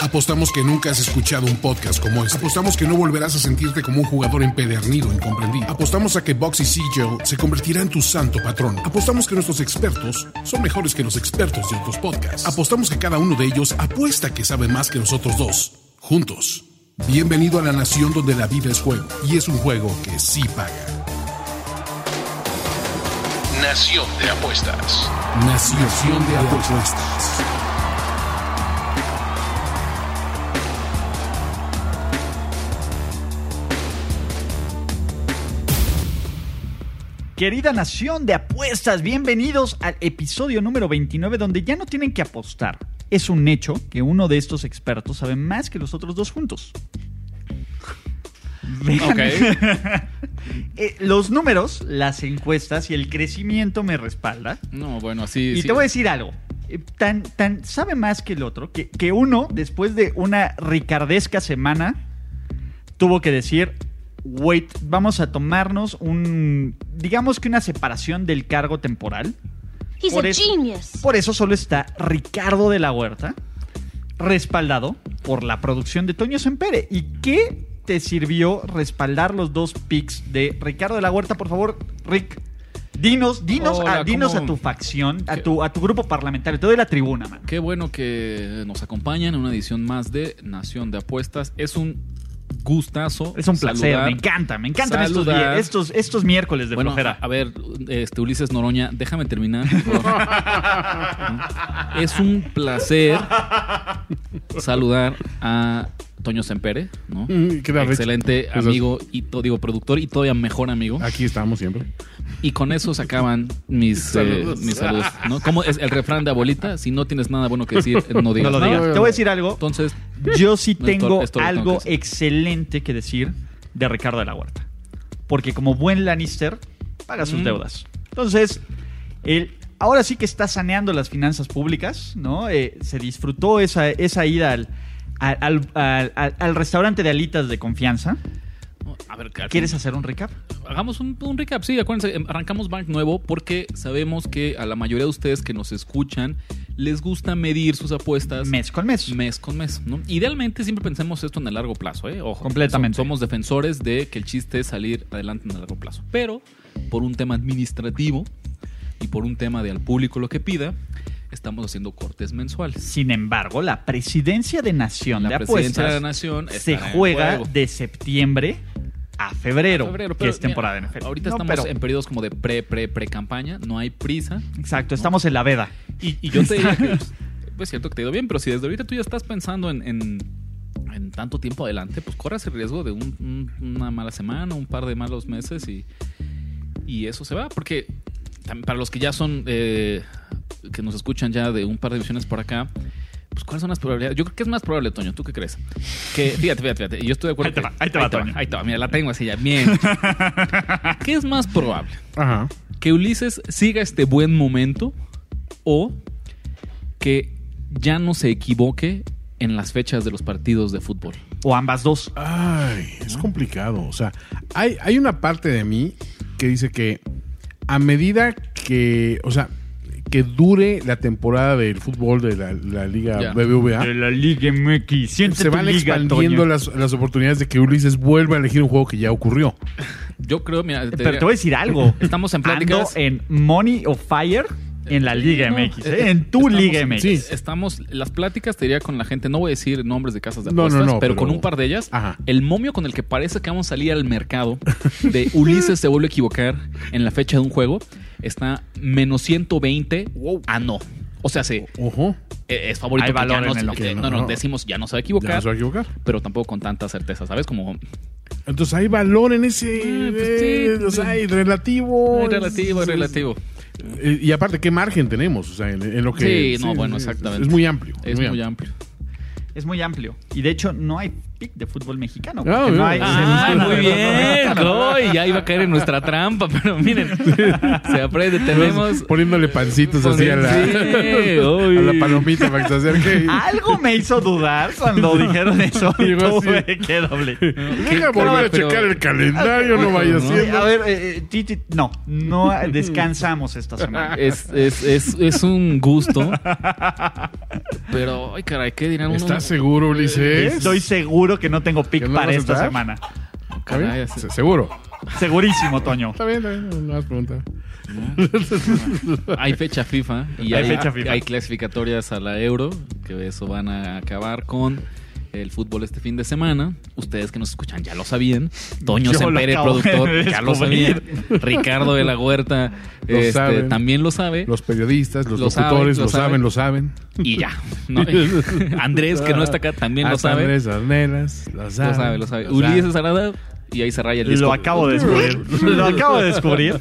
Apostamos que nunca has escuchado un podcast como este. Apostamos que no volverás a sentirte como un jugador empedernido, incomprendido. Apostamos a que Boxy Siegel se convertirá en tu santo patrón. Apostamos que nuestros expertos son mejores que los expertos de otros podcasts. Apostamos que cada uno de ellos apuesta que sabe más que nosotros dos, juntos. Bienvenido a la nación donde la vida es juego y es un juego que sí paga. Nación de Apuestas. Nación de apuestas. Querida nación de apuestas, bienvenidos al episodio número 29 donde ya no tienen que apostar. Es un hecho que uno de estos expertos sabe más que los otros dos juntos. Vean. Eh, los números, las encuestas y el crecimiento me respalda. No, bueno, así. Y sí. te voy a decir algo. Eh, Tan, tan sabe más que el otro que, que uno, después de una ricardesca semana, tuvo que decir: Wait, vamos a tomarnos un. Digamos que una separación del cargo temporal. He's Por a eso- genius. Por eso solo está Ricardo de la Huerta, respaldado por la producción de Toño Sempere. ¿Y qué te sirvió respaldar los dos picks de Ricardo de la Huerta? Por favor, Rick, dinos, dinos, Hola, a, dinos ¿cómo? a tu facción, a tu, a tu grupo parlamentario. Te doy la tribuna, man. Qué bueno que nos acompañan en una edición más de Nación de Apuestas. Es un gustazo. Es un placer, saludar. me encanta, me encantan estos, estos, estos miércoles de Bueno, flojera. a, ver, este Ulises Noroña, déjame terminar. es un placer saludar a Toño Sempere, ¿no? Mm, ¿qué? Excelente amigo y to- digo productor y todavía mejor amigo. Aquí estamos siempre. Y con eso se acaban mis Saludos. saludos. mis saludos ¿no? ¿Cómo es el refrán de abuelita? Si no tienes nada bueno que decir, no digas no lo nada. digas. Te voy a decir algo. Entonces, Yo sí esto- tengo esto algo que excelente que decir de Ricardo de la Huerta. Porque como buen Lannister, paga sus Mm. deudas. Entonces, él ahora sí que está saneando las finanzas públicas, ¿no? Eh, se disfrutó esa, esa ida al, al, al- al- al- al restaurante de alitas de confianza. a ver, ¿Quieres hacer un recap? Hagamos un, un recap, sí, acuérdense, em, arrancamos Bank nuevo porque sabemos que a la mayoría de ustedes que nos escuchan les gusta medir sus apuestas Mes con mes. mes con mes, ¿no? Idealmente siempre pensemos esto en el largo plazo, ¿eh? Ojo. Completamente. So- Somos defensores de que el chiste es salir adelante en el largo plazo. Pero, por un tema administrativo y por un tema de al público lo que pida, estamos haciendo cortes mensuales. Sin embargo, la presidencia de Nación La de presidencia Apuestas de la Nación se juega de septiembre a febrero, Febrero, que es temporada mira, de NFL. Ahorita No, estamos pero- en periodos como de pre, pre, pre campaña, no hay prisa. Exacto, estamos en la veda. Y, y yo te diría que pues, cierto que te ha ido bien, pero si desde ahorita tú ya estás pensando en, en, en tanto tiempo adelante, pues corres el riesgo de un- un- una mala semana, un par de malos meses y, y eso se va. Porque para los que ya son, eh, que nos escuchan ya de un par de visiones por acá, pues ¿cuáles son las probabilidades? Yo creo que es más probable, Toño, ¿tú qué crees? Que, fíjate, fíjate, fíjate, yo estoy de acuerdo. Ahí te que- va, ahí te va, Toño. ahí te va, mira, la tengo así ya, bien. ¿Qué es más probable? Ajá. que Ulises siga este buen momento o que ya no se equivoque en las fechas de los partidos de fútbol. O ambas dos. Ay, es complicado. O sea, hay, hay una parte de mí que dice que a medida que, o sea, que dure la temporada del fútbol de la, la Liga Ya. BBVA, la Liga MX. Siente se van expandiendo las, las oportunidades de que Ulises vuelva a elegir un juego que ya ocurrió. Yo creo, mira, te Pero diría- te voy a decir algo. Estamos en Ando pláticas. en Money of Fire en la Liga No, MX. eh, ¿eh? En tu estamos- Liga MX. sí. Estamos, las pláticas te diría con la gente, no voy a decir nombres de casas de No, no, apuestas, no, pero, pero- con un par de ellas, Ajá. el momio con el que parece que vamos a salir al mercado de Ulises se vuelve a equivocar en la fecha de un juego está menos 120 a no. O sea, sí, Ojo, eh, es favorito Hay que ya valor no, en el se- que no, no. no, decimos ya no se va a ya equivocar, no se va a equivocar. pero tampoco con tanta certeza, ¿sabes? Como Entonces hay valor en ese, Ah, pues sí. eh, o sea, hay relativo. es relativo, es relativo. Eh, Y aparte, ¿qué margen tenemos? O sea, en, en lo que. Sí, no, bueno, exactamente. Es muy amplio. Es muy amplio. Es muy amplio. Y de hecho, no hay pick de fútbol mexicano. Ah, no hay Ah, semana muy bien. mexicano. Uy, ya iba a caer en nuestra trampa, pero miren, se aprende. Tenemos. Poniéndole pancitos así a la, Sí, a la palomita para que se acerque. Algo me hizo dudar cuando dijeron eso. y así. tuve que doble. Deja volver a pero- checar el calendario, no vaya ¿no? haciendo. A ver, eh, eh, Titi, no, no descansamos esta semana. Es, es, es, es un gusto. Pero, ay, caray, ¿qué dirán uno? ¿Estás seguro, Ulises? Estoy seguro que no tengo pick ¿Que no para esta semana. ¿Está bien? Así- Se- Seguro. Segurísimo, Toño. Está bien, está bien. No vas a preguntar. Hay fecha FIFA y Hay hay, fecha FIFA. hay clasificatorias a la Euro, que eso van a acabar con el fútbol este fin de semana. Ustedes que nos escuchan ya lo sabían. Toño Sempere, acabo de productor, ya lo sabía. descubrir. Ricardo de la Huerta Lo este, saben. también lo sabe. Los periodistas, los Lo saben, locutores, lo lo, saben, saben. lo saben. Y ya. ¿no? Andrés, que no está acá, también lo sabe. Andrés Arnelas, lo sabe. Lo sabe, lo sabe. Ulises Arada, y ahí se raya el disco. Lo acabo de descubrir. Lo acabo de descubrir.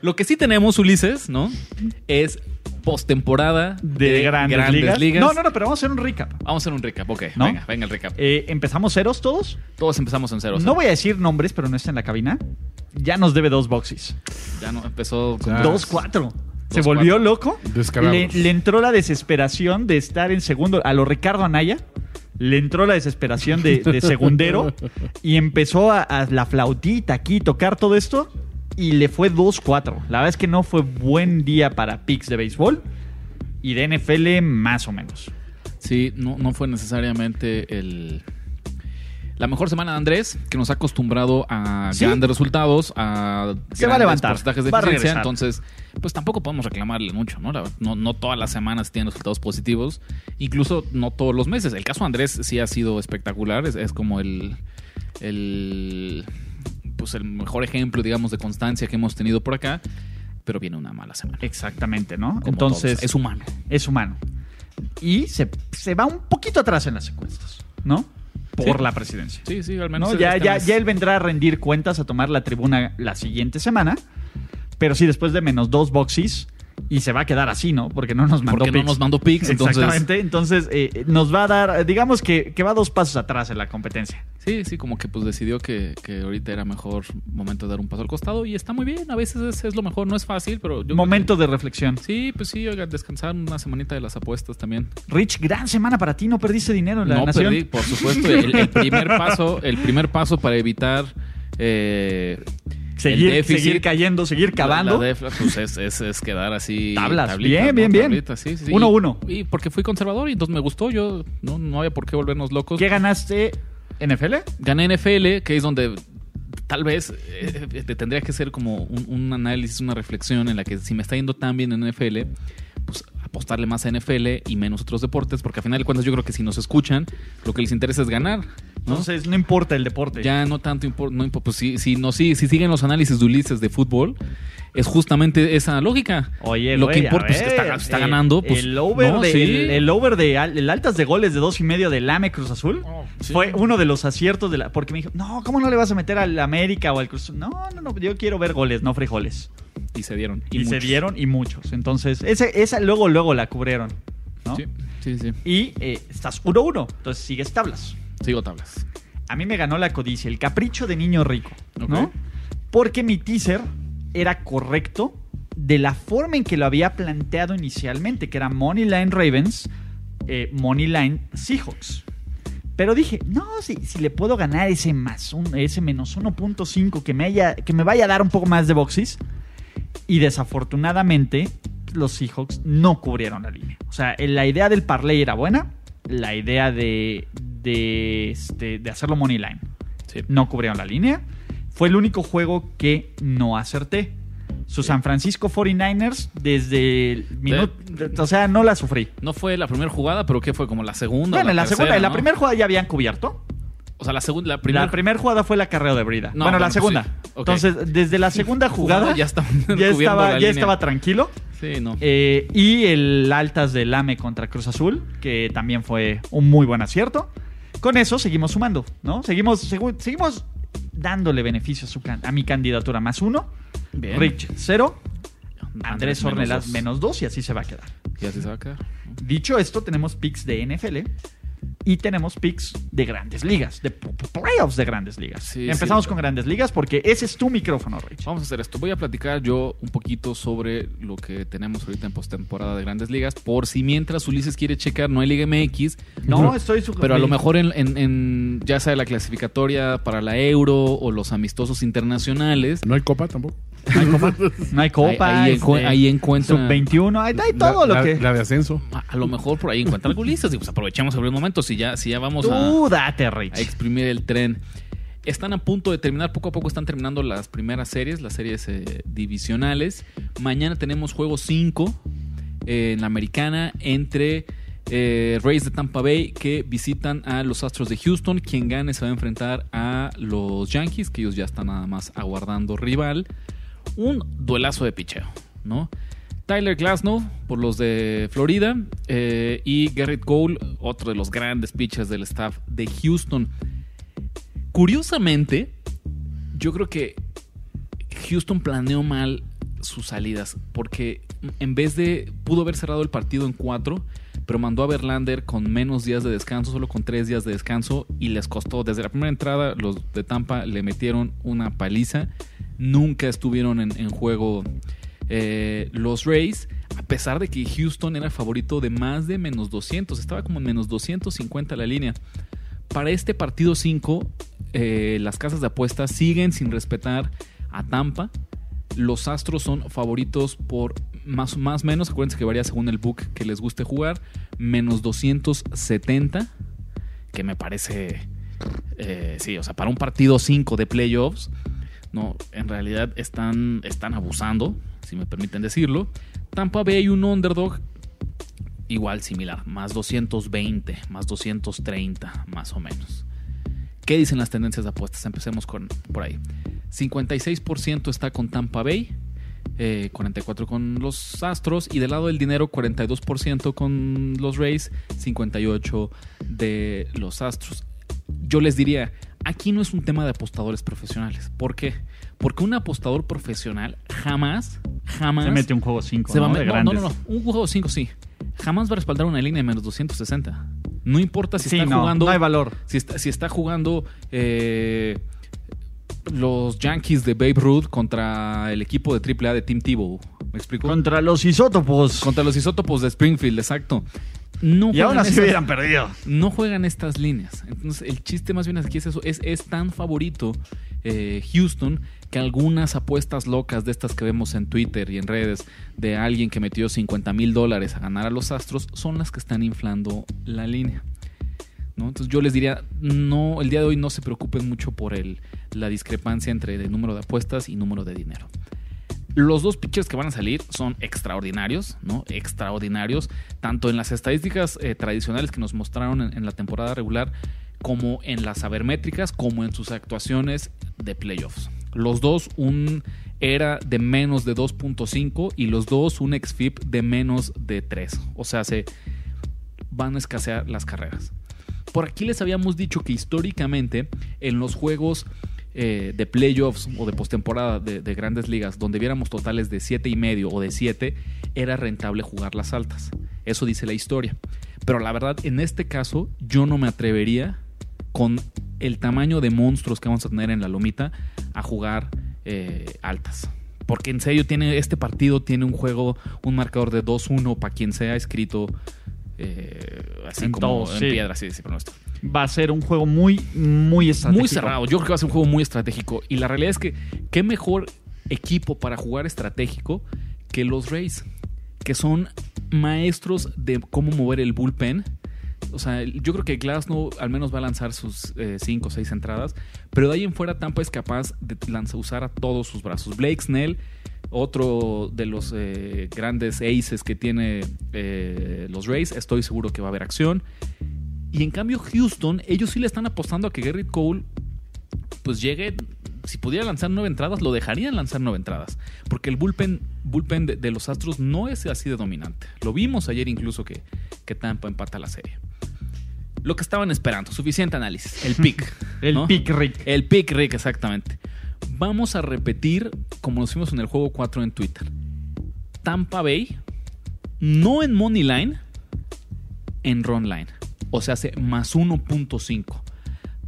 Lo que sí tenemos, Ulises, ¿no? Es postemporada De, grandes, ligas. No, no, no, pero vamos a hacer un recap. Vamos a hacer un recap, ok. ¿No? Venga, venga el recap. Eh, ¿Empezamos ceros todos? Todos empezamos en cero. No voy a decir nombres, pero no está en la cabina. Ya nos debe dos boxes. Ya no, empezó con. Dos, cuatro. Se Dos, volvió cuatro. loco. Le, le entró la desesperación de estar en segundo. A lo Ricardo Anaya. Le entró la desesperación de, de segundero. y empezó a, a la flautita aquí, tocar todo esto. Y le fue 2-4. La verdad es que no fue buen día para picks de béisbol. Y de NFL, más o menos. Sí, no, no fue necesariamente el... La mejor semana de Andrés, que nos ha acostumbrado a Sí. grandes resultados, a Se va a levantar, porcentajes de va eficiencia. Entonces, pues tampoco podemos reclamarle mucho, ¿no? La- no, no todas las semanas tienen resultados positivos, incluso no todos los meses. El caso de Andrés sí ha sido espectacular, es, es como el, el, pues el mejor ejemplo, digamos, de constancia que hemos tenido por acá, pero viene una mala semana. Exactamente, ¿no? Como Entonces, todos. es humano. es humano. Y se, se va un poquito atrás en las encuestas, ¿no? Por Sí. la presidencia. Sí, sí, al menos. ¿no? Ya, ya, ya él vendrá a rendir cuentas, a tomar la tribuna la siguiente semana. Pero sí, después de menos dos boxes. Y se va a quedar así, ¿no? Porque no nos mandó Porque no picks. nos mandó picks, entonces- Exactamente. Entonces, eh, nos va a dar, digamos que, que va dos pasos atrás en la competencia. Sí, sí, como que pues decidió que, que ahorita era mejor momento de dar un paso al costado y está muy bien, a veces es, es lo mejor, no es fácil, pero yo Momento de reflexión. sí, pues sí, oiga, descansar una semanita de las apuestas también. Rich, gran semana para ti. No perdiste dinero en la no nación. perdí, por supuesto, el, el primer paso, el primer paso para evitar eh, Seguir, el déficit, seguir cayendo, seguir cavando. La, la defla, pues es, es, es quedar así. Tablas, bien, ¿no? bien, bien. Sí, sí. Uno, Y- uno. Y porque fui conservador y entonces me gustó, yo no, no había por qué volvernos locos. ¿Qué ganaste? ¿NFL? gané NFL, que es donde tal vez eh, te tendría que ser como un, un análisis, una reflexión en la que si me está yendo tan bien en NFL, pues apostarle más a NFL y menos otros deportes, porque al final de cuentas yo creo que si nos escuchan, lo que les interesa es ganar. ¿No? Entonces, no importa el deporte. ya no tanto importa, no pues si, si, no, si, si siguen los análisis de Ulises de fútbol, es justamente esa lógica. Oye, lo güey, que importa es que está, eh, ganando. Pues, el over, no, de, sí. el, el over de el altas de goles de dos y medio del AME Cruz Azul Oh, sí. fue uno de los aciertos de la. Porque me dijo, no, ¿cómo no le vas a meter al América o al Cruz Azul? No, no, no, yo quiero ver goles, no frijoles. Y se dieron. Y, se dieron y muchos. Entonces, ese, esa luego, luego la cubrieron. ¿no? Sí, sí, sí. Y eh, estás 1-1. Entonces sigues tablas. Sigo tablas. A mí me ganó la codicia, el capricho de niño rico, ¿no? Porque mi teaser era correcto de la forma en que lo había planteado inicialmente, que era Moneyline Ravens, eh, Moneyline Seahawks. Pero dije, no, si, si le puedo ganar ese más, un, ese menos 1.5 que me, haya, que me vaya a dar un poco más de boxes. Y desafortunadamente, los Seahawks no cubrieron la línea. O sea, la idea del parlay era buena, la idea de, de, este, de hacerlo money line. Sí. No cubrieron la línea. Fue el único juego que no acerté. Su San Francisco 49ers, desde el minuto. O sea, no la sufrí. No fue la primera jugada, pero ¿qué fue? Como la segunda. Bueno, en la tercera, segunda, en la primera jugada ya habían cubierto. O sea, la segunda, la primera. La primera jugada fue la carrera de Brida. No, bueno, la segunda. sí. Entonces, desde la segunda jugada, ya estaba, ya estaba, ya estaba tranquilo. Sí, no. Eh, y el altas del AME contra Cruz Azul, que también fue un muy buen acierto. Con eso seguimos sumando, ¿no? Seguimos, segu- seguimos dándole beneficio a, su can- a mi candidatura más uno. Bien. Rich cero. Andrés menos Ornelas dos. menos dos y así se va a quedar. Y así se va a quedar. Dicho esto, tenemos picks de NFL. Y tenemos picks de grandes ligas, de playoffs de grandes ligas. Sí, Empezamos sí. con grandes ligas porque ese es tu micrófono, Rich. Vamos a hacer esto. Voy a platicar yo un poquito sobre lo que tenemos ahorita en postemporada de Grandes Ligas. Por si mientras Ulises quiere checar, no hay Liga MX. No, estoy su- Pero a lo mejor en, en- en- ya sea la clasificatoria para la Euro o los amistosos internacionales. No hay copa tampoco. No hay copa. No hay copa. Ahí- ahí encu- este, ahí encuentra- Sub-21, hay, hay todo la, lo la- que... la de ascenso. A, a lo mejor por ahí encuentra algo Ulises. Digo, pues aprovechemos el momento. Si ya, si ya vamos a, Tú date, Rich. a exprimir el tren. Están a punto de terminar, poco a poco están terminando las primeras series, las series eh, divisionales. Mañana tenemos juego 5 en la americana entre eh, Rays de Tampa Bay que visitan a los Astros de Houston. Quien gane se va a enfrentar a los Yankees, que ellos ya están nada más aguardando rival. Un duelazo de picheo, ¿no? Tyler Glasnow por los de Florida eh, y Garrett Cole, otro de los grandes pitchers del staff de Houston. Curiosamente, yo creo que Houston planeó mal sus salidas porque en vez de pudo haber cerrado el partido en cuatro, pero mandó a Verlander con menos días de descanso, solo con tres días de descanso y les costó desde la primera entrada los de Tampa le metieron una paliza, nunca estuvieron en, juego eh, los Rays, a pesar de que Houston era favorito de más de menos 200, estaba como en menos 250 la línea. Para este partido 5, eh, las casas de apuestas siguen sin respetar a Tampa. Los Astros son favoritos por más más menos. Acuérdense que varía según el book que les guste jugar. Menos 270. Que me parece. eh, sí, o sea, para un partido 5 de playoffs. No, en realidad están, están abusando, si me permiten decirlo. Tampa Bay un underdog igual similar, más 220, más 230, más o menos. ¿Qué dicen las tendencias de apuestas? Empecemos con, por ahí. 56% está con Tampa Bay, eh, 44% con los Astros y del lado del dinero 42% con los Rays, 58% de los Astros. Yo les diría, aquí no es un tema de apostadores profesionales. ¿Por qué? Porque un apostador profesional jamás, jamás Se mete un juego 5, se va a ¿no? De no, no, no, no. Un juego 5 sí. Jamás va a respaldar una línea de menos 260. No importa si Sí, está no, jugando. no hay valor. Si está, si está jugando eh, los Yankees de Babe Ruth contra el equipo de AAA de Team Tebow. ¿Me explico? Contra los isótopos. Contra los isótopos de Springfield, exacto. No y aún juegan así esas- hubieran perdido. no juegan estas líneas. Entonces, el chiste más bien aquí es eso. Es, es tan favorito eh, Houston que algunas apuestas locas de estas que vemos en Twitter y en redes de alguien que metió 50 mil dólares a ganar a los Astros son las que están inflando la línea. ¿no? Entonces yo les diría, no, el día de hoy no se preocupen mucho por el, la discrepancia entre el número de apuestas y número de dinero. Los dos pitchers que van a salir son extraordinarios, ¿no? Extraordinarios, tanto en las estadísticas eh, tradicionales que nos mostraron en, la temporada regular, como en las sabermétricas, como en sus actuaciones de playoffs. Los dos un era de menos de 2.5 y los dos un XFIP de menos de 3. O sea, se van a escasear las carreras. Por aquí les habíamos dicho que históricamente en los juegos eh, de playoffs o de postemporada de, de grandes ligas, donde viéramos totales de 7 y medio o de 7, era rentable jugar las altas. Eso dice la historia. Pero la verdad, en este caso, yo no me atrevería con el tamaño de monstruos que vamos a tener en la lomita a jugar eh, altas. Porque en serio, tiene, este partido tiene un juego, un marcador de 2-1 para quien sea escrito eh, así En como en sí. piedra, así de pronóstico. Va a ser un juego muy, muy estratégico. Muy cerrado. Yo creo que va a ser un juego muy estratégico. Y la realidad es que, qué mejor equipo para jugar estratégico que los Rays, que son maestros de cómo mover el bullpen. O sea, yo creo que Glasnow al menos va a lanzar sus 5 o 6 entradas, pero de ahí en fuera Tampa es capaz de lanzar, usar a todos sus brazos. Blake Snell, otro de los eh, grandes aces que tiene eh, los Rays, estoy seguro que va a haber acción. Y en cambio Houston, ellos sí le están apostando a que Garrett Cole pues llegue, si pudiera lanzar nueve entradas, lo dejarían lanzar nueve entradas. Porque el bullpen, bullpen de, de los Astros no es así de dominante. Lo vimos ayer incluso que, que Tampa empata la serie. Lo que estaban esperando, suficiente análisis. El pick. El ¿no? pick, Rick. El pick, Rick, exactamente. Vamos a repetir, como nos fuimos en el juego 4 en Twitter. Tampa Bay, no en Money Line, en Run Line. O sea, hace más 1.5.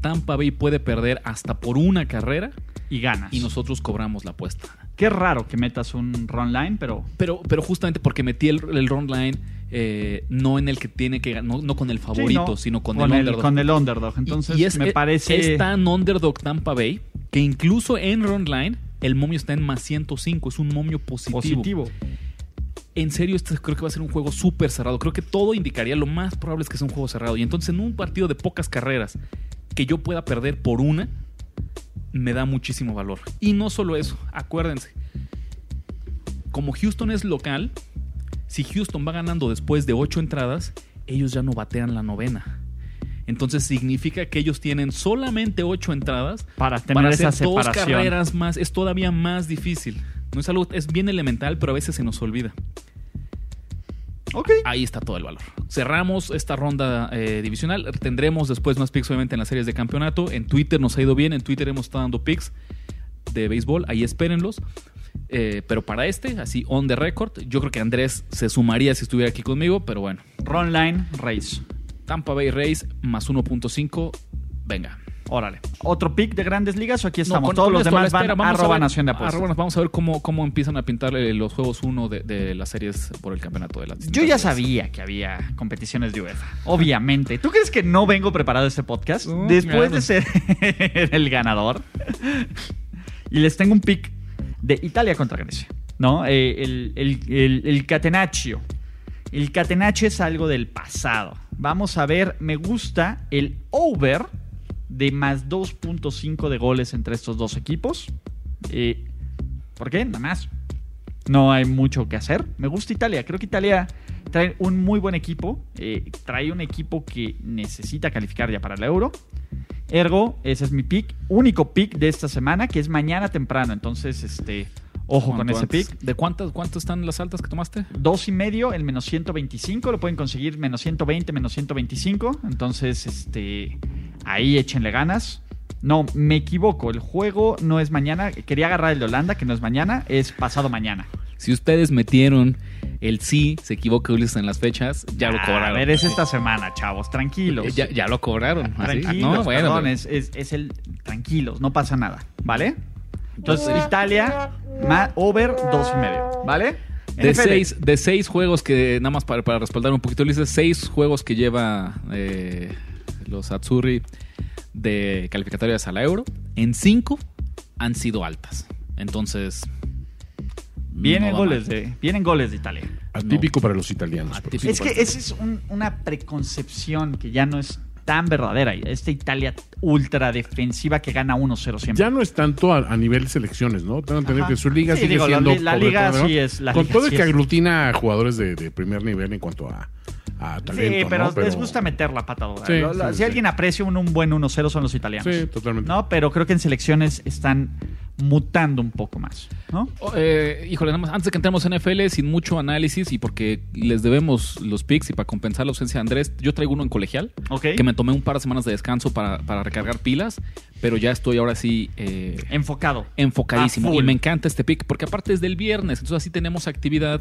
Tampa Bay puede perder hasta por una carrera Y ganas. y nosotros cobramos la apuesta. Qué raro que metas un run line, pero Pero, pero justamente porque metí el, el run line eh, no en el que tiene que no, no con el favorito, Sí, no, sino con, con el, underdog. con el underdog. Entonces y es- me es- parece... Es tan underdog Tampa Bay que incluso en run line el momio está en más 105. Es un momio positivo. positivo. En serio, este creo que va a ser un juego súper cerrado. Creo que todo indicaría lo más probable es que sea un juego cerrado. Y entonces en un partido de pocas carreras que yo pueda perder por una, me da muchísimo valor. Y no solo eso, acuérdense, como Houston es local, si Houston va ganando después de ocho entradas, ellos ya no batean la novena. Entonces significa que ellos tienen solamente ocho entradas Para tener para hacer dos carreras más. Es todavía más difícil. No es algo, es bien elemental, pero a veces se nos olvida. Ahí está todo el valor. Cerramos esta ronda eh, divisional. Tendremos después más picks, obviamente, en las series de campeonato. En Twitter nos ha ido bien. En Twitter hemos estado dando picks de béisbol. Ahí espérenlos. Eh, pero para este, así on the record, yo creo que Andrés se sumaría si estuviera aquí conmigo. Pero bueno, Run line, race. Tampa Bay Rays más 1.5. Venga. Órale. ¿Otro pick de grandes ligas o aquí No, estamos? con- Todos con los demás van vamos a arroba ver- nación de apuestas. arroba- vamos a ver cómo, cómo empiezan a pintar eh, los juegos 1 de, de las series por el campeonato de las Yo ya sabía que había competiciones de UEFA. Obviamente. ¿Tú crees que no vengo preparado a este podcast? No, Después claro. de ser el ganador. Y les tengo un pick de Italia contra Grecia. ¿No? Eh, el, el, el, el catenaccio. El catenaccio es algo del pasado. Vamos a ver, me gusta el over de más 2.5 de goles entre estos dos equipos. Eh, ¿Por qué? Nada más. No hay mucho que hacer. Me gusta Italia. Creo que Italia trae un muy buen equipo. Eh, trae un equipo que necesita calificar ya para el Euro. Ergo, ese es mi pick. Único pick de esta semana, que es mañana temprano. Entonces, este, ojo con ¿Cuánto ese pick. ¿De cuántas, cuántas están las altas que tomaste? Dos y medio, el menos 125. Lo pueden conseguir menos 120, menos 125. Entonces, este, ahí échenle ganas. No, me equivoco. El juego no es mañana. Quería agarrar el de Holanda, que no es mañana, es pasado mañana. Si ustedes metieron el sí, se equivoca Ulises en las fechas, ya lo Ah, cobraron. A ver, es esta semana, chavos. Tranquilos. Ya, ya lo cobraron. así. Tranquilos, No, bueno, perdón, pero- es, es- es el tranquilos, no pasa nada, ¿vale? Entonces, Italia, ma- over dos y medio, ¿vale? de, NFL. seis, de seis juegos que, nada más para, para respaldar un poquito, Ulises, seis juegos que lleva eh, los Atsuri de calificatorias a la Euro, en cinco han sido altas. Entonces. Vienen no goles mal. de, vienen goles de Italia. Atípico para los italianos. Atípico. Es que esa es un- una preconcepción que ya no es tan verdadera. Esta Italia ultra defensiva que gana 1-0 siempre. Ya no es tanto a, a nivel selecciones, ¿no? Tengo entendido Ajá. que su liga Sí, sigue digo, la siendo. la sobre liga sí es- la Con liga todo sí que es. aglutina a jugadores de, de primer nivel en cuanto a, a talento. sí, pero, ¿no? les gusta meter la patadora. Sí, Lo- lo- sí, si sí. alguien aprecia un, un buen 1-0 son los italianos. Sí, totalmente. No, pero creo que en selecciones están mutando un poco más. ¿no? Oh, eh, híjole, nada más, antes de que entremos en NFL, sin mucho análisis y porque les debemos los picks y para compensar la ausencia de Andrés, yo traigo uno en colegial, Ok. que me tomé un par de semanas de descanso para, para recargar pilas, pero ya estoy ahora sí eh, Enfocado. enfocadísimo. Y me encanta este pick, porque aparte es del viernes, entonces así tenemos actividad,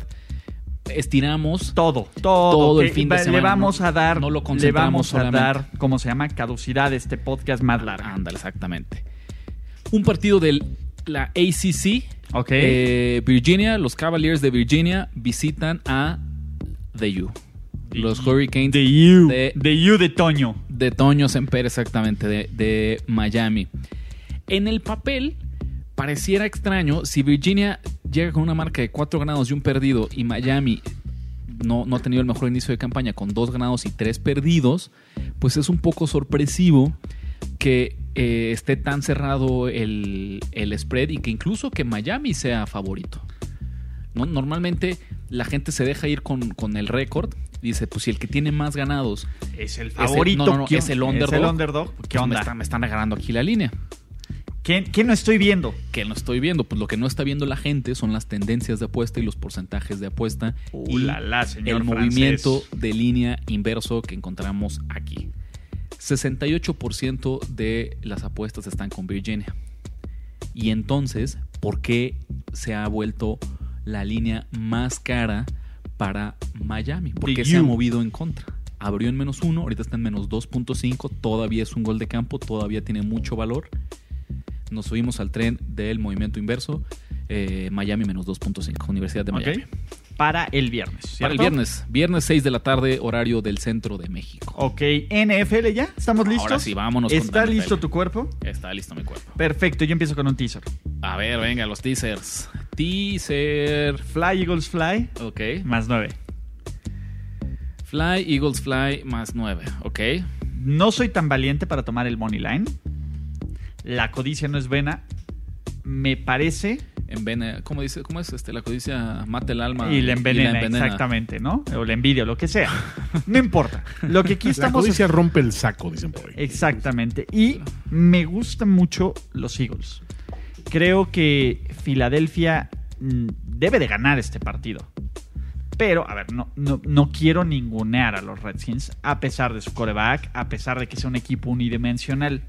estiramos. Todo, todo, Todo el fin de semana, Le vamos no- a dar, no lo le vamos a solamente. dar, ¿cómo se llama? Caducidad de este podcast más largo. Ándale, exactamente. Un partido de la ACC. Ok. Eh, Virginia, los Cavaliers de Virginia visitan a The U. Los Hurricanes you. de, De you de Toño. de Toño Semper, exactamente, de, de Miami. En el papel, pareciera extraño si Virginia llega con una marca de 4 ganados y un perdido y Miami no, no ha tenido el mejor inicio de campaña con 2 ganados y 3 perdidos, pues es un poco sorpresivo que eh, esté tan cerrado el, el spread y que incluso que Miami sea favorito. ¿no? Normalmente la gente se deja ir con, con el récord. Dice, pues si el que tiene más ganados Es el el- favorito. no, no, no, ¿Qué- es el underdog. Es el underdog. ¿Qué pues, Me, onda? están, me están agarrando aquí la línea. ¿Qué, qué no estoy viendo? Que no estoy viendo. Pues lo que no está viendo la gente son las tendencias de apuesta y los porcentajes de apuesta. Uh, y la, la, señor el francés. movimiento de línea inverso que encontramos aquí. 68% de las apuestas están con Virginia. Y entonces, ¿por qué se ha vuelto la línea más cara para Miami? ¿Por qué se ha movido en contra? Abrió en menos 1, ahorita está en menos 2.5. Todavía es un gol de campo, todavía tiene mucho valor. Nos subimos al tren del movimiento inverso. eh, Miami menos 2.5, Universidad de. Miami. Para el viernes. Para el viernes, viernes 6 de la tarde, horario del centro de México. Ok, NFL ya, ¿estamos listos? Ahora sí, vámonos con ¿Está NFL. listo tu cuerpo? Está listo mi cuerpo. Perfecto, yo empiezo con un teaser. A ver, venga, los teasers. Teaser. Fly Eagles Fly, Ok. más 9. Fly, Eagles Fly, más 9. Ok. No soy tan valiente para tomar el money line. La codicia no es vena. Me parece ¿cómo dice? ¿Cómo es este? La codicia mata el alma y le envenena, envenena. exactamente, ¿no? O le envidia, o lo que sea. No importa. Lo que aquí La estamos codicia rompe el saco, dicen por ahí. Exactamente. Y me gustan mucho los Eagles. Creo que Filadelfia mm, debe de ganar este partido. Pero, a ver, no, no, no quiero ningunear a los Redskins, a pesar de su coreback, a pesar de que sea un equipo unidimensional.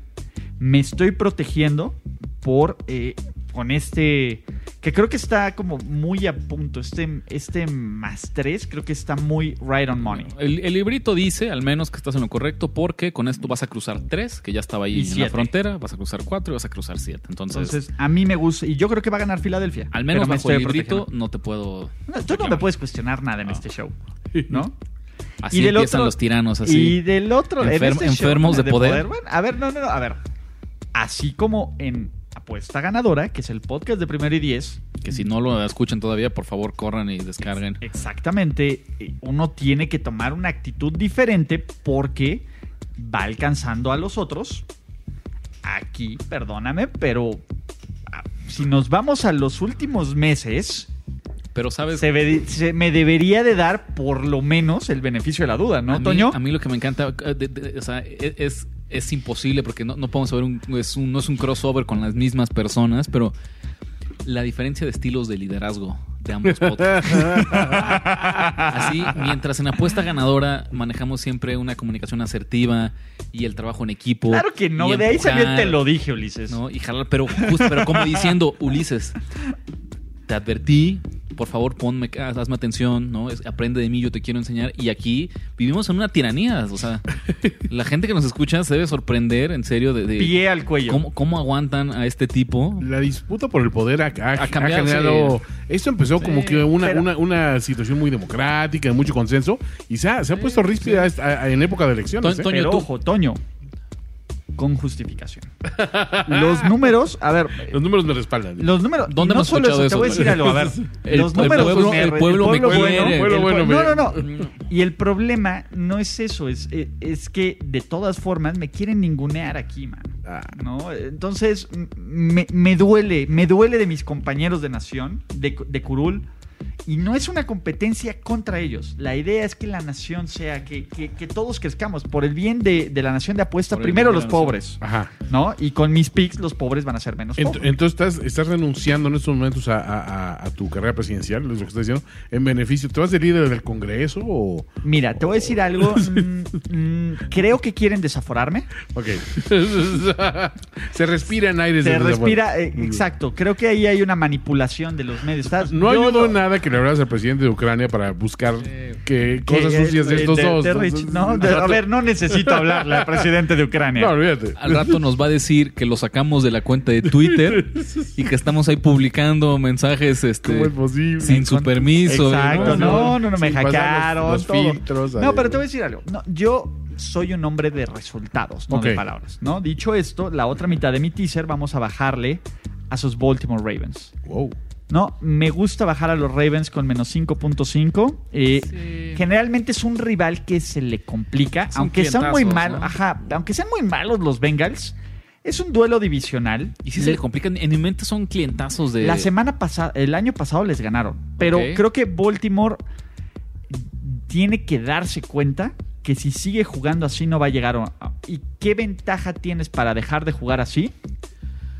Me estoy protegiendo por eh, con este que creo que está como muy a punto. Este, este más 3 creo que está muy right on money. El, el librito dice, al menos que estás en lo correcto, porque con esto vas a cruzar 3, que ya estaba ahí Y en siete. la frontera, vas a cruzar 4 y vas a cruzar 7. Entonces, Entonces, a mí me gusta, y yo creo que va a ganar Filadelfia. al menos pero me bajo el librito no te puedo... No, tú no me puedes cuestionar nada en este show, ¿no? Así Y del empiezan otro- los tiranos, así. Y del otro, este show, enfermos de poder. bueno, a ver, no, no, no, a ver. Así como en Apuesta Ganadora, que es el podcast de Primero y Diez, Que si no lo escuchan todavía, por favor, corran y descarguen. exactamente, eh, uno tiene que tomar una actitud diferente porque va alcanzando a los otros. Aquí, perdóname, pero ah, si nos vamos a los últimos meses, Pero, ¿sabes? se, ve- se me debería de dar por lo menos el beneficio de la duda, ¿no, a mí, Toño? A mí lo que me encanta, eh, de- de- o sea, e- es, es imposible porque no, no podemos saber, un, es un- no es un crossover con las mismas personas, pero la diferencia de estilos de liderazgo de ambos podcasts. Así, mientras en apuesta ganadora manejamos siempre una comunicación asertiva y el trabajo en equipo. Claro que no, y de ahí salió te lo dije, Ulises. ¿no? Y jalar, pero justo, pero como diciendo, Ulises, te advertí, por favor ponme, hazme atención, ¿no? Es- aprende de mí, yo te quiero enseñar. Y aquí vivimos en una tiranía, o sea, la gente que nos escucha se debe sorprender, en serio, de, de Pie al cuello. cómo, cómo aguantan a este tipo. La disputa por el poder ha, ha- Ha cambiado, ha generado. sí. Esto empezó como Sí, que una, pero- una, una situación muy democrática, de mucho consenso, y se ha, se ha puesto ríspida a- a- en época de elecciones. ¿eh? Toño, Pero tú- ojo, Toño. Con justificación. Los números, a ver, Los números me respaldan. los números. ¿Dónde no hemos solo eso, escuchado te voy a eso? decir algo. A ver, El- los el números. pueblo- me- el pueblo me bueno, quiere. el Pueblo bueno me- no, no, no. Y el problema no es eso, es, es, es que de todas formas me quieren ningunear aquí, man. Ah. ¿no? Entonces, me, me duele, me duele de mis compañeros de Nación, de, de Curul, y no es una competencia contra ellos. La idea es que la nación sea, que, que- que todos crezcamos por el bien de, de la nación de apuesta, Por primero los pobres, Ajá. ¿no? Y con mis picks los pobres van a ser menos Ent- pobres. entonces estás, estás renunciando en estos momentos a, a- a- a tu carrera presidencial, es lo que estás diciendo, en beneficio. ¿Te vas de líder del Congreso o...? Mira, te voy a decir algo. mm, mm, creo que quieren desaforarme. Ok. Se respira en aires Se de respira, eh, exacto. Creo que ahí hay una manipulación de los medios. ¿Estás? No Yo ayudó no- nada que le hablas al presidente de Ucrania para buscar que cosas sucias de eh, estos de- dos. de Entonces, Rich, no, de- a ver, no necesito hablarle al presidente de Ucrania. No, olvídate. Al rato nos va a decir que lo sacamos de la cuenta de Twitter y que estamos ahí publicando mensajes este, ¿Cómo es posible? sin su permiso. Exacto, no, no, no, me Sin pasar los- hackearon. los todo. filtros, no, ahí, pero te voy a decir algo. No, yo soy un hombre de resultados, no Ok. de palabras. ¿no? Dicho esto, la otra mitad de mi teaser vamos a bajarle a sus Baltimore Ravens. Wow. No, me gusta bajar a los Ravens con menos 5.5. Eh, Sí. Generalmente es un rival que se le complica, Son aunque sean muy malos, ¿no? ajá, aunque sean muy malos los Bengals, es un duelo divisional. Y si se le complican, en mi mente son clientazos de... La semana pasada, el año pasado les ganaron, pero creo que Baltimore tiene que darse cuenta que si sigue jugando así no va a llegar a... ¿Y qué ventaja tienes para dejar de jugar así?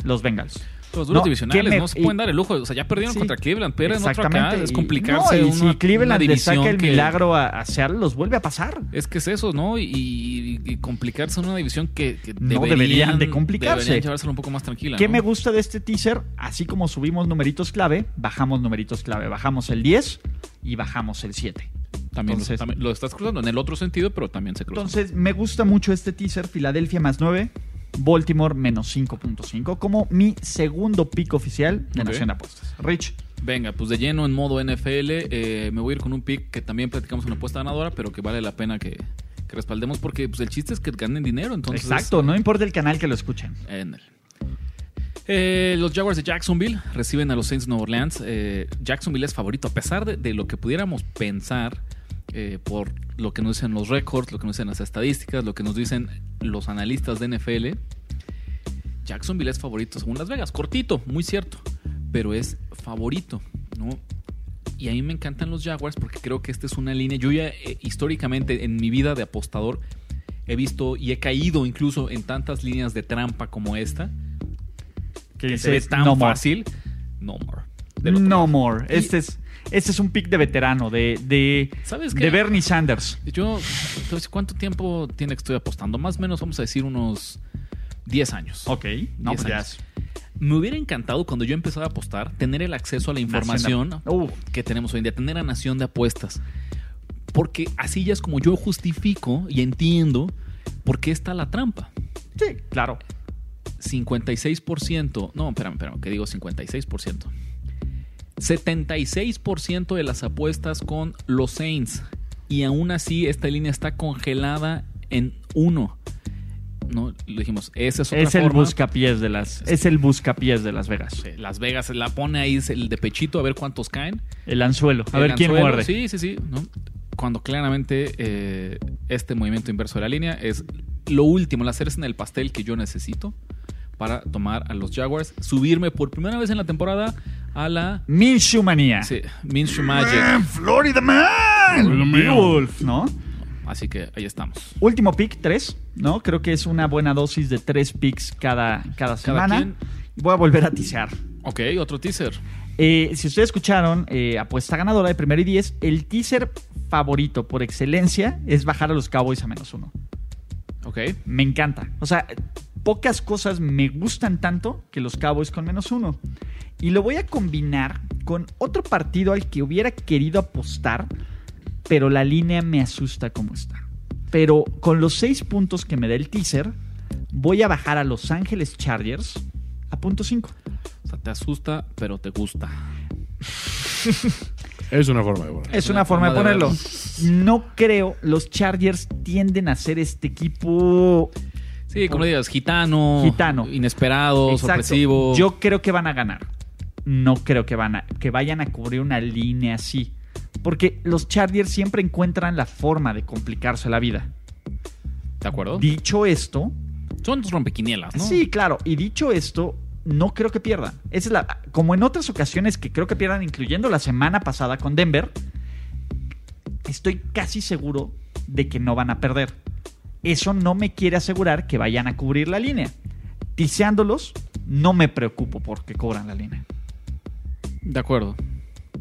Los Bengals. Los duelos No, divisionales ¿qué me- no se y- pueden dar el lujo. O sea, ya perdieron Sí, contra Cleveland, pero en otro acá es complicarse. no, y si Cleveland una le saca el que- milagro a, a Seattle, los vuelve a pasar. Es que es eso, ¿no? Y, y- y complicarse en una división que, que No deberían de complicarse. Deberían llevárselo un poco más tranquila. ¿Qué ¿no? me gusta de este teaser? Así como subimos numeritos clave, bajamos numeritos clave. Bajamos el 10 y bajamos el 7. También, Entonces- también lo estás cruzando en el otro sentido, pero también se cruza. Entonces, me gusta mucho este teaser, Filadelfia más 9, Baltimore menos 5.5, como mi segundo pick oficial de Ok. Nación de Apuestas. Rich, Venga, pues de lleno en modo NFL, eh, me voy a ir con un pick que también platicamos una apuesta ganadora, pero que vale la pena que, que respaldemos porque pues, el chiste es que ganen dinero. Entonces, exacto, no importa el canal que lo escuchen. En el- Eh, los Jaguars de Jacksonville reciben a los Saints de Nueva Orleans. Eh, Jacksonville es favorito, a pesar de, de lo que pudiéramos pensar eh, por lo que nos dicen los récords, lo que nos dicen las estadísticas, lo que nos dicen los analistas de NFL. Jacksonville es favorito según Las Vegas. Cortito, muy cierto, pero es favorito, ¿no? Y a mí me encantan los Jaguars porque creo que esta es una línea. Yo ya eh, históricamente en mi vida de apostador he visto y he caído incluso en tantas líneas de trampa como esta que se ve tan no more. fácil. No more. No lado. more. Y- Este es, este es un pick de veterano, de, de, ¿Sabes de Bernie Sanders. Yo, entonces, ¿cuánto tiempo tiene que estoy apostando? Más o menos, vamos a decir, unos 10 años. Ok, no, 10 pues años. Me hubiera encantado cuando yo empezaba a apostar tener el acceso a la información Uh. que tenemos hoy en día, tener a Nación de Apuestas. Porque así ya es como yo justifico y entiendo por qué está la trampa. Sí, claro. 56%, no, espérame, espérame, que digo 56%. 76% de las apuestas con los Saints. Y aún así, esta línea está congelada en 1. ¿No? Le dijimos, esa es otra Es el buscapiés de las, es el buscapiés de Las Vegas. Sí, Las Vegas la pone ahí es el de pechito a ver cuántos caen. El anzuelo. A El ver quién muerde. Sí, sí, sí. ¿no? Cuando claramente eh, este movimiento inverso de la línea es lo último, la cereza en el pastel que yo necesito para tomar a los Jaguars, subirme por primera vez en la temporada a la Minshew manía. sí, Minshew Magic. Florida Man. Wolf, ¿no? Así que ahí estamos. Último pick, tres, ¿no? Creo que es una buena dosis de tres picks cada, cada semana. quien. Voy a volver a tisear. Ok, otro teaser. Eh, si ustedes escucharon, eh, apuesta ganadora de primero y diez, el teaser favorito por excelencia es bajar a los Cowboys a menos uno. Ok. Me encanta. O sea, pocas cosas me gustan tanto que los Cowboys con menos uno. Y lo voy a combinar con otro partido al que hubiera querido apostar, pero la línea me asusta como está. Pero con los seis puntos que me da el teaser, voy a bajar a Los Ángeles Chargers a punto 5. O sea, te asusta, pero te gusta. Es una forma de poner. Es una forma de forma de ponerlo. No creo, los Chargers tienden a ser este equipo Sí, como le digas, gitano, Gitano. inesperado, Exacto. sorpresivo. Yo creo que van a ganar. No creo que, van a, que vayan a cubrir una línea así. Porque los Chargers siempre encuentran la forma de complicarse la vida. ¿De acuerdo? Dicho esto, Son tus rompequinielas, ¿no? sí, claro. Y dicho esto, no creo que pierdan. Esa es la, como en otras ocasiones que creo que pierdan, incluyendo la semana pasada con Denver, estoy casi seguro de que no van a perder. Eso no me quiere asegurar que vayan a cubrir la línea. Tiseándolos, no me preocupo porque cobran la línea. De acuerdo.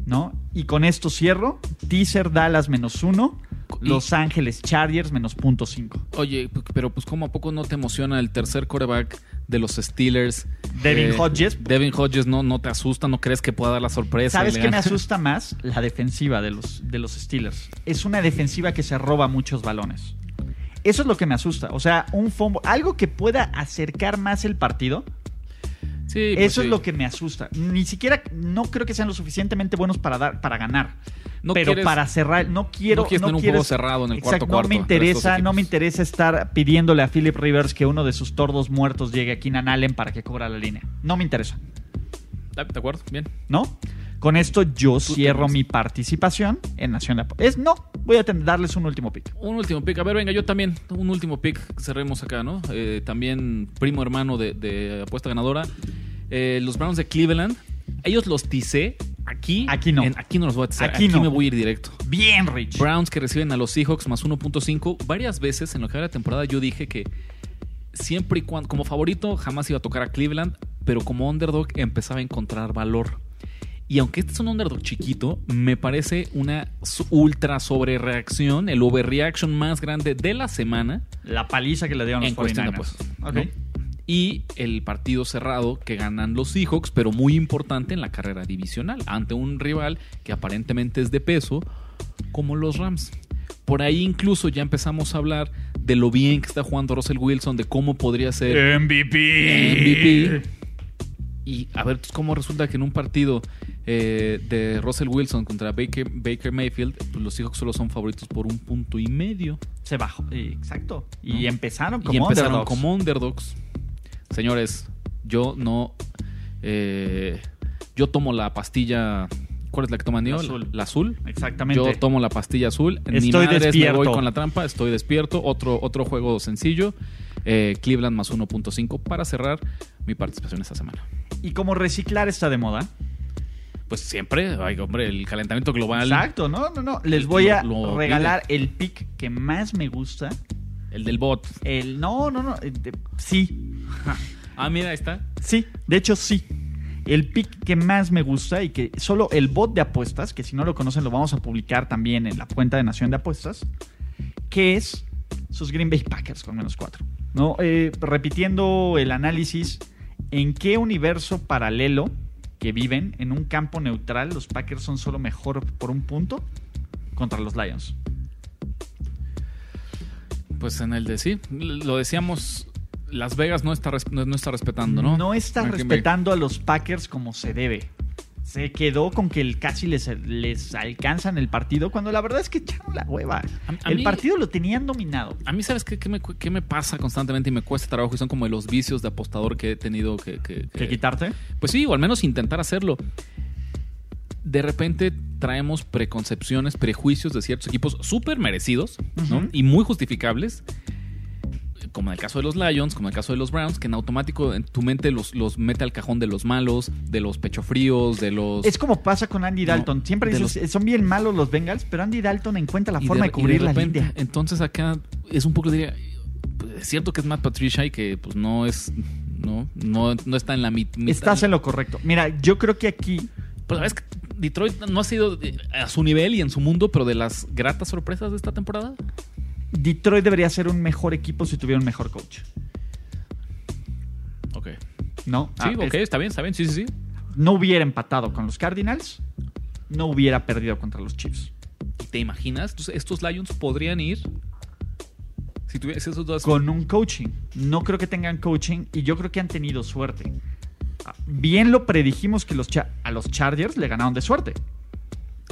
¿no? Y con esto cierro. Teaser Dallas menos uno. Y- Los Ángeles Chargers menos punto cinco. Oye, pero pues ¿cómo a poco no te emociona el tercer coreback de los Steelers? Devin Eh, Hodges. Devin Hodges no, no te asusta, no crees que pueda dar la sorpresa. ¿Sabes qué me asusta más? La defensiva de los, de los Steelers. Es una defensiva que se roba muchos balones. Eso es lo que me asusta. O sea, un fumble, algo que pueda acercar más el partido. Sí, pues Eso sí. es lo que me asusta. Ni siquiera, no creo que sean lo suficientemente buenos para dar, para ganar. No pero quieres- para cerrar, no quiero. no tener un juego cerrado en el cuarto Exacto, cuarto No me interesa, no me interesa estar pidiéndole a Philip Rivers que uno de sus tordos muertos llegue a Keenan Allen para que cobra la línea. No me interesa, Ah, ¿De acuerdo? Bien. ¿no? Con esto yo cierro mi participación en Nación de Es no, voy a darles un último pick. Un último pick. A ver, venga, yo también. Un último pick. Cerremos acá, ¿no? Eh, también primo hermano de, de apuesta ganadora. Eh, los Browns de Cleveland. Ellos los ticé. Aquí. Aquí no. en- aquí no los voy a tizar. Aquí Aquí, no. me voy a ir directo. Bien, Rich. Browns que reciben a los Seahawks más 1.5. Varias veces en lo que de la temporada yo dije que siempre y cuando, como favorito, jamás iba a tocar a Cleveland, pero como underdog empezaba a encontrar valor. Y aunque este es un underdog chiquito, me parece una ultra sobrereacción, el overreaction más grande de la semana La paliza que le dieron los en cuestión de 49ers. apuestas. Ok. ¿no? Y el partido cerrado que ganan los Seahawks, pero muy importante en la carrera divisional, ante un rival que aparentemente es de peso, como los Rams. Por ahí incluso ya empezamos a hablar de lo bien que está jugando Russell Wilson, de cómo podría ser MVP. MVP. Y a ver cómo resulta que en un partido eh, de Russell Wilson contra Baker, Baker Mayfield, pues los Seahawks solo son favoritos por un punto y medio. Se bajó. eh, Exacto. Y ¿no? empezaron y como empezaron underdogs. como underdogs. Señores, yo no. eh, yo tomo la pastilla. ¿Cuál es la que toman La azul. La azul. Exactamente. Yo tomo la pastilla azul. Ni Estoy madres, despierto. Me voy con la trampa. Estoy despierto. Otro, otro juego sencillo. Eh, Cleveland más 1.5 para cerrar mi participación esta semana. Y como reciclar está de moda. Pues siempre, ay, hombre, el calentamiento global. Exacto, no, no, no. Les voy a Lo- lo regalar el pick que más me gusta. El del bot. El. No, no, no. de- sí. Ah, mira, ahí está. Sí, de hecho sí. El pick que más me gusta y que solo el bot de apuestas, que si no lo conocen lo vamos a publicar también en la cuenta de Nación de Apuestas, que es sus Green Bay Packers con menos 4. ¿no? Eh, repitiendo el análisis, ¿en qué universo paralelo que viven en un campo neutral los Packers son solo mejor por un punto contra los Lions? Pues en el de sí. Lo decíamos. Las Vegas no está, no, no está respetando, ¿no? está Green Bay. respetando a los Packers como se debe. Se quedó con que el casi les, les alcanzan el partido cuando la verdad es que echaron la hueva. A- a el mí- partido lo tenían dominado. A mí, ¿sabes qué, qué me, qué me pasa constantemente y me cuesta trabajo? Y son como los vicios de apostador que he tenido que... que- ¿Que que- quitarte? Pues sí, o al menos intentar hacerlo. De repente traemos preconcepciones, prejuicios de ciertos equipos súper merecidos y muy justificables, como en el caso de los Lions, como en el caso de los Browns, que en automático en tu mente los, los mete al cajón de los malos, de los pechofríos, de los... Es como pasa con Andy No, Dalton. Siempre de dices, son bien malos los Bengals, pero Andy Dalton encuentra la forma de, cubrir la repente, línea. Entonces acá es un poco, diría, es cierto que es Matt Patricia y que pues no es... No, no, no está en la mit- mitad. Estás en lo correcto. Mira, yo creo que aquí Pues sabes que Detroit no ha sido eh, a su nivel y en su mundo, pero de las gratas sorpresas de esta temporada. Detroit debería ser un mejor equipo si tuviera un mejor coach. Ok. ¿No? Sí, Ah, ok, es- está bien, está bien, sí, sí, sí. no hubiera empatado con los Cardinals, no hubiera perdido contra los Chiefs. ¿Y te imaginas? Entonces, estos Lions podrían ir. Si tuvieras esos dos. con un coaching. No creo que tengan coaching y yo creo que han tenido suerte. Ah, Bien lo predijimos que los a los Chargers le ganaron de suerte,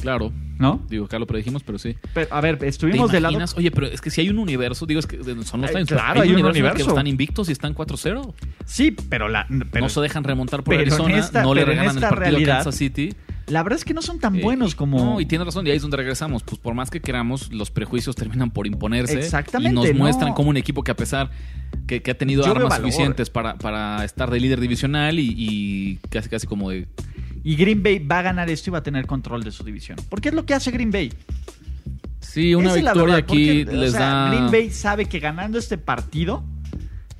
Claro. ¿no? Digo, acá lo predijimos, pero sí. Pero, a ver, ¿Te estuvimos de lado. Oye, pero es que si hay un universo, digo, es que son los Lions. claro, hay un el que universo. están invictos y están 4-0. Sí, pero la pero no se dejan remontar por Arizona, esta- no le regalan el partido realidad- a Kansas City. la verdad es que no son tan Eh, buenos y- como No, y tiene razón, y ahí es donde regresamos. Pues por más que queramos, los prejuicios terminan por imponerse. Exactamente, Y nos no. muestran como un equipo que a pesar que, que ha tenido Yo armas suficientes para, para estar de líder divisional y, y casi casi como de... y Green Bay va a ganar esto y va a tener control de su división. Porque es lo que hace Green Bay. Sí, una Esa victoria verdad, aquí porque, o les sea, da... Green Bay sabe que ganando este partido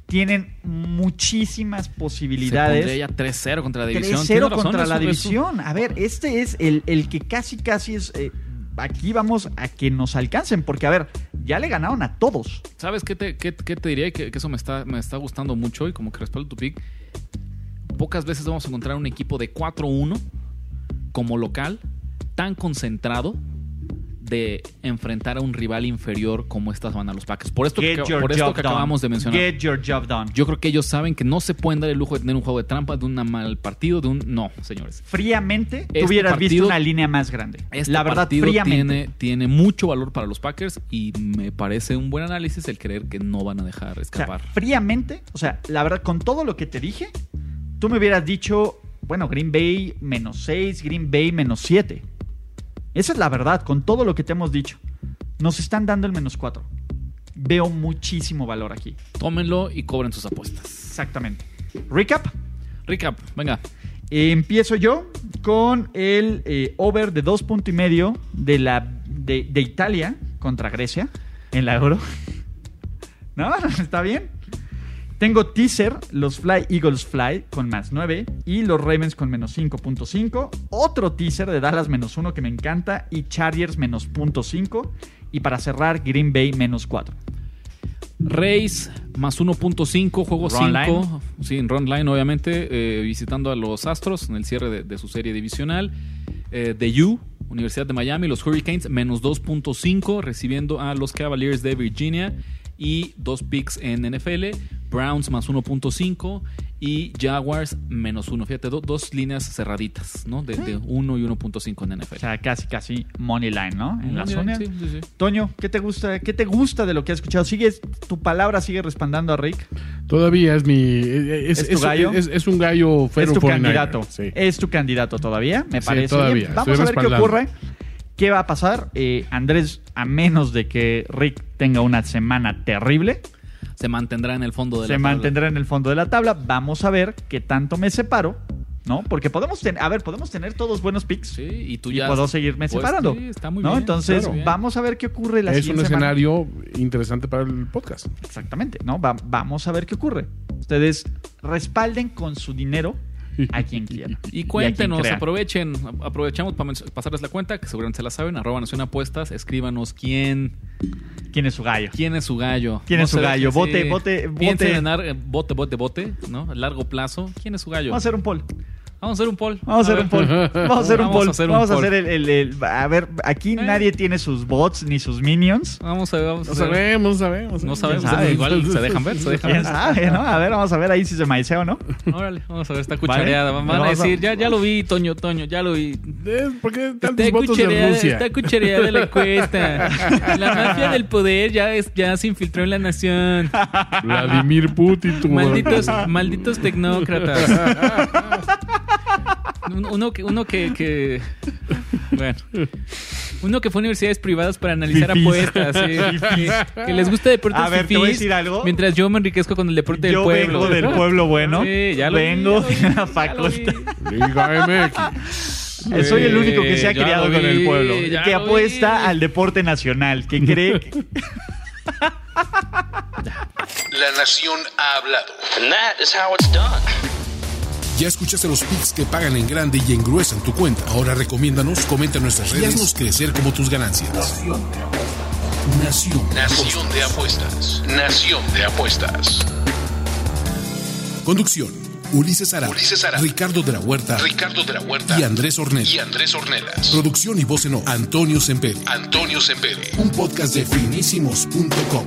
tienen muchísimas Se posibilidades. pondría ya 3-0 contra la división. 3-0 Tiene razón, contra la división. A ver, este es el, el que casi, casi es. eh, aquí vamos a que nos alcancen, porque a ver, ya le ganaron a todos. ¿Sabes qué te, qué- qué te diría? Que, que eso me está, me está gustando mucho y como que respaldo tu pick. Pocas veces vamos a encontrar un equipo de 4-1 como local tan concentrado de enfrentar a un rival inferior como estas van a los Packers. Por esto, Get por esto que done. acabamos de mencionar. Get your job done. Yo creo que ellos saben que no se pueden dar el lujo de tener un juego de trampa, de un mal partido, de un... No, señores. Fríamente, Este tú hubieras partido- visto una línea más grande. Este la verdad, partido fríamente. tiene, tiene mucho valor para los Packers y me parece un buen análisis el creer que no van a dejar O sea, escapar. fríamente, o sea, la verdad, con todo lo que te dije, tú me hubieras dicho, bueno, Green Bay menos 6, Green Bay menos 7. Esa es la verdad, con todo lo que te hemos dicho. Nos están dando el menos 4. Veo muchísimo valor aquí. Tómenlo y cobren sus apuestas. Exactamente. Recap. Recap, venga. Eh, empiezo yo con el eh, over de dos puntos y medio de, la, de, de Italia contra Grecia en la Euro. ¿No? ¿Está bien? Tengo teaser, los Fly Eagles Fly con más 9 y los Ravens con menos 5.5. Otro teaser de Dallas menos 1 que me encanta y Chargers menos 0.5. Y para cerrar, Green Bay menos 4. Rays más 1.5, juego Run 5. Sí, en run line, obviamente. eh, visitando a los Astros en el cierre de, de su serie divisional. Eh, The U, Universidad de Miami, los Hurricanes menos 2.5 recibiendo a los Cavaliers de Virginia y dos picks en NFL, Browns más 1.5 y Jaguars menos 1. Fíjate, do- dos líneas cerraditas, ¿no? De, de 1 y 1.5 en NFL. O sea, casi, casi money line, ¿no? En la zona. sí, sí, sí. Toño, ¿qué te gusta? ¿Qué te gusta de lo que has escuchado? ¿Sigues, tu palabra sigue respaldando a Rick? Todavía es mi. Es, ¿Es tu gallo? Es, es un gallo es tu 49er, candidato. Sí. Es tu candidato todavía, me Sí, parece. todavía, bien. Vamos estoy a ver qué ocurre. ¿Qué va a pasar? Eh, Andrés, a menos de que Rick tenga una semana terrible, Se mantendrá en el fondo de se la tabla. mantendrá en el fondo de la tabla. Vamos a ver qué tanto me separo, ¿no? Porque podemos tener, a ver, podemos tener todos buenos picks. Sí, y tú y ya. puedo seguirme pues, separando. sí, está muy ¿no? bien. Entonces, claro. Vamos a ver qué ocurre la Es un siguiente semana. escenario interesante para el podcast. Exactamente, ¿no? Va- vamos a ver qué ocurre. Ustedes respalden con su dinero a quien quieran. Y cuéntenos, aprovechen, aprovechamos para pasarles la cuenta, que seguramente se la saben, arroba Nación Apuestas, escríbanos quién, ¿Quién es su gallo? quién es su gallo. ¿Quién es su gallo? dejen, Bote, bote, bote. Piensen en eh, bote, bote, bote, ¿no? A largo plazo. ¿Quién es su gallo? Vamos a hacer un poll. Vamos a hacer un poll. Vamos a hacer un poll. Vamos a hacer un poll. Vamos a hacer el, el- el- A ver, aquí nadie tiene sus bots ni sus minions. Vamos a ver, vamos a No hacer- sabemos, sabemos. No sabemos, sabe? igual se dejan ver, se dejan ¿Quién ver. sabe, no? A ver, vamos a ver ahí si se maicea o no. Órale, vamos a ver, está cuchareada. Van a Vamos a- decir, ya, ya lo vi, Toño, Toño, ya lo vi. Eh, ¿Por qué tantos Está votos de cuchareada, Rusia? está cuchareada la encuesta. La mafia del poder ya, es, ya se infiltró en la nación. Vladimir Putin. tu- Malditos, malditos tecnócratas. Un- Uno que, uno que, que- bueno, uno que fue a universidades privadas para analizar Fifís. apuestas, sí, que, que les gusta deportes A ver, te voy a fifís, decir algo. mientras yo me enriquezco con el deporte Yo del pueblo. vengo del pueblo bueno. Sí, ya lo vi, vengo ya lo vi, de la ya lo facultad. vi. Liga MX. Eh, Soy el único que se ha criado con el pueblo. Que apuesta vi. al deporte nacional. Que cree que... La nación ha hablado. And that is how it's done. Ya escuchaste los picks que pagan en grande y engruesan tu cuenta. Ahora recomiéndanos, comenta en nuestras redes y haznos crecer como tus ganancias. Nación. Nación de apuestas. Nación de apuestas. Conducción. Ulises Ara, Ulises Arada. Ricardo de la Huerta Ricardo de la Huerta y Andrés Ornella. y Andrés Ornelas. Producción y voz en off, Antonio Semperi. Antonio Sempere. Un podcast de finísimos.com.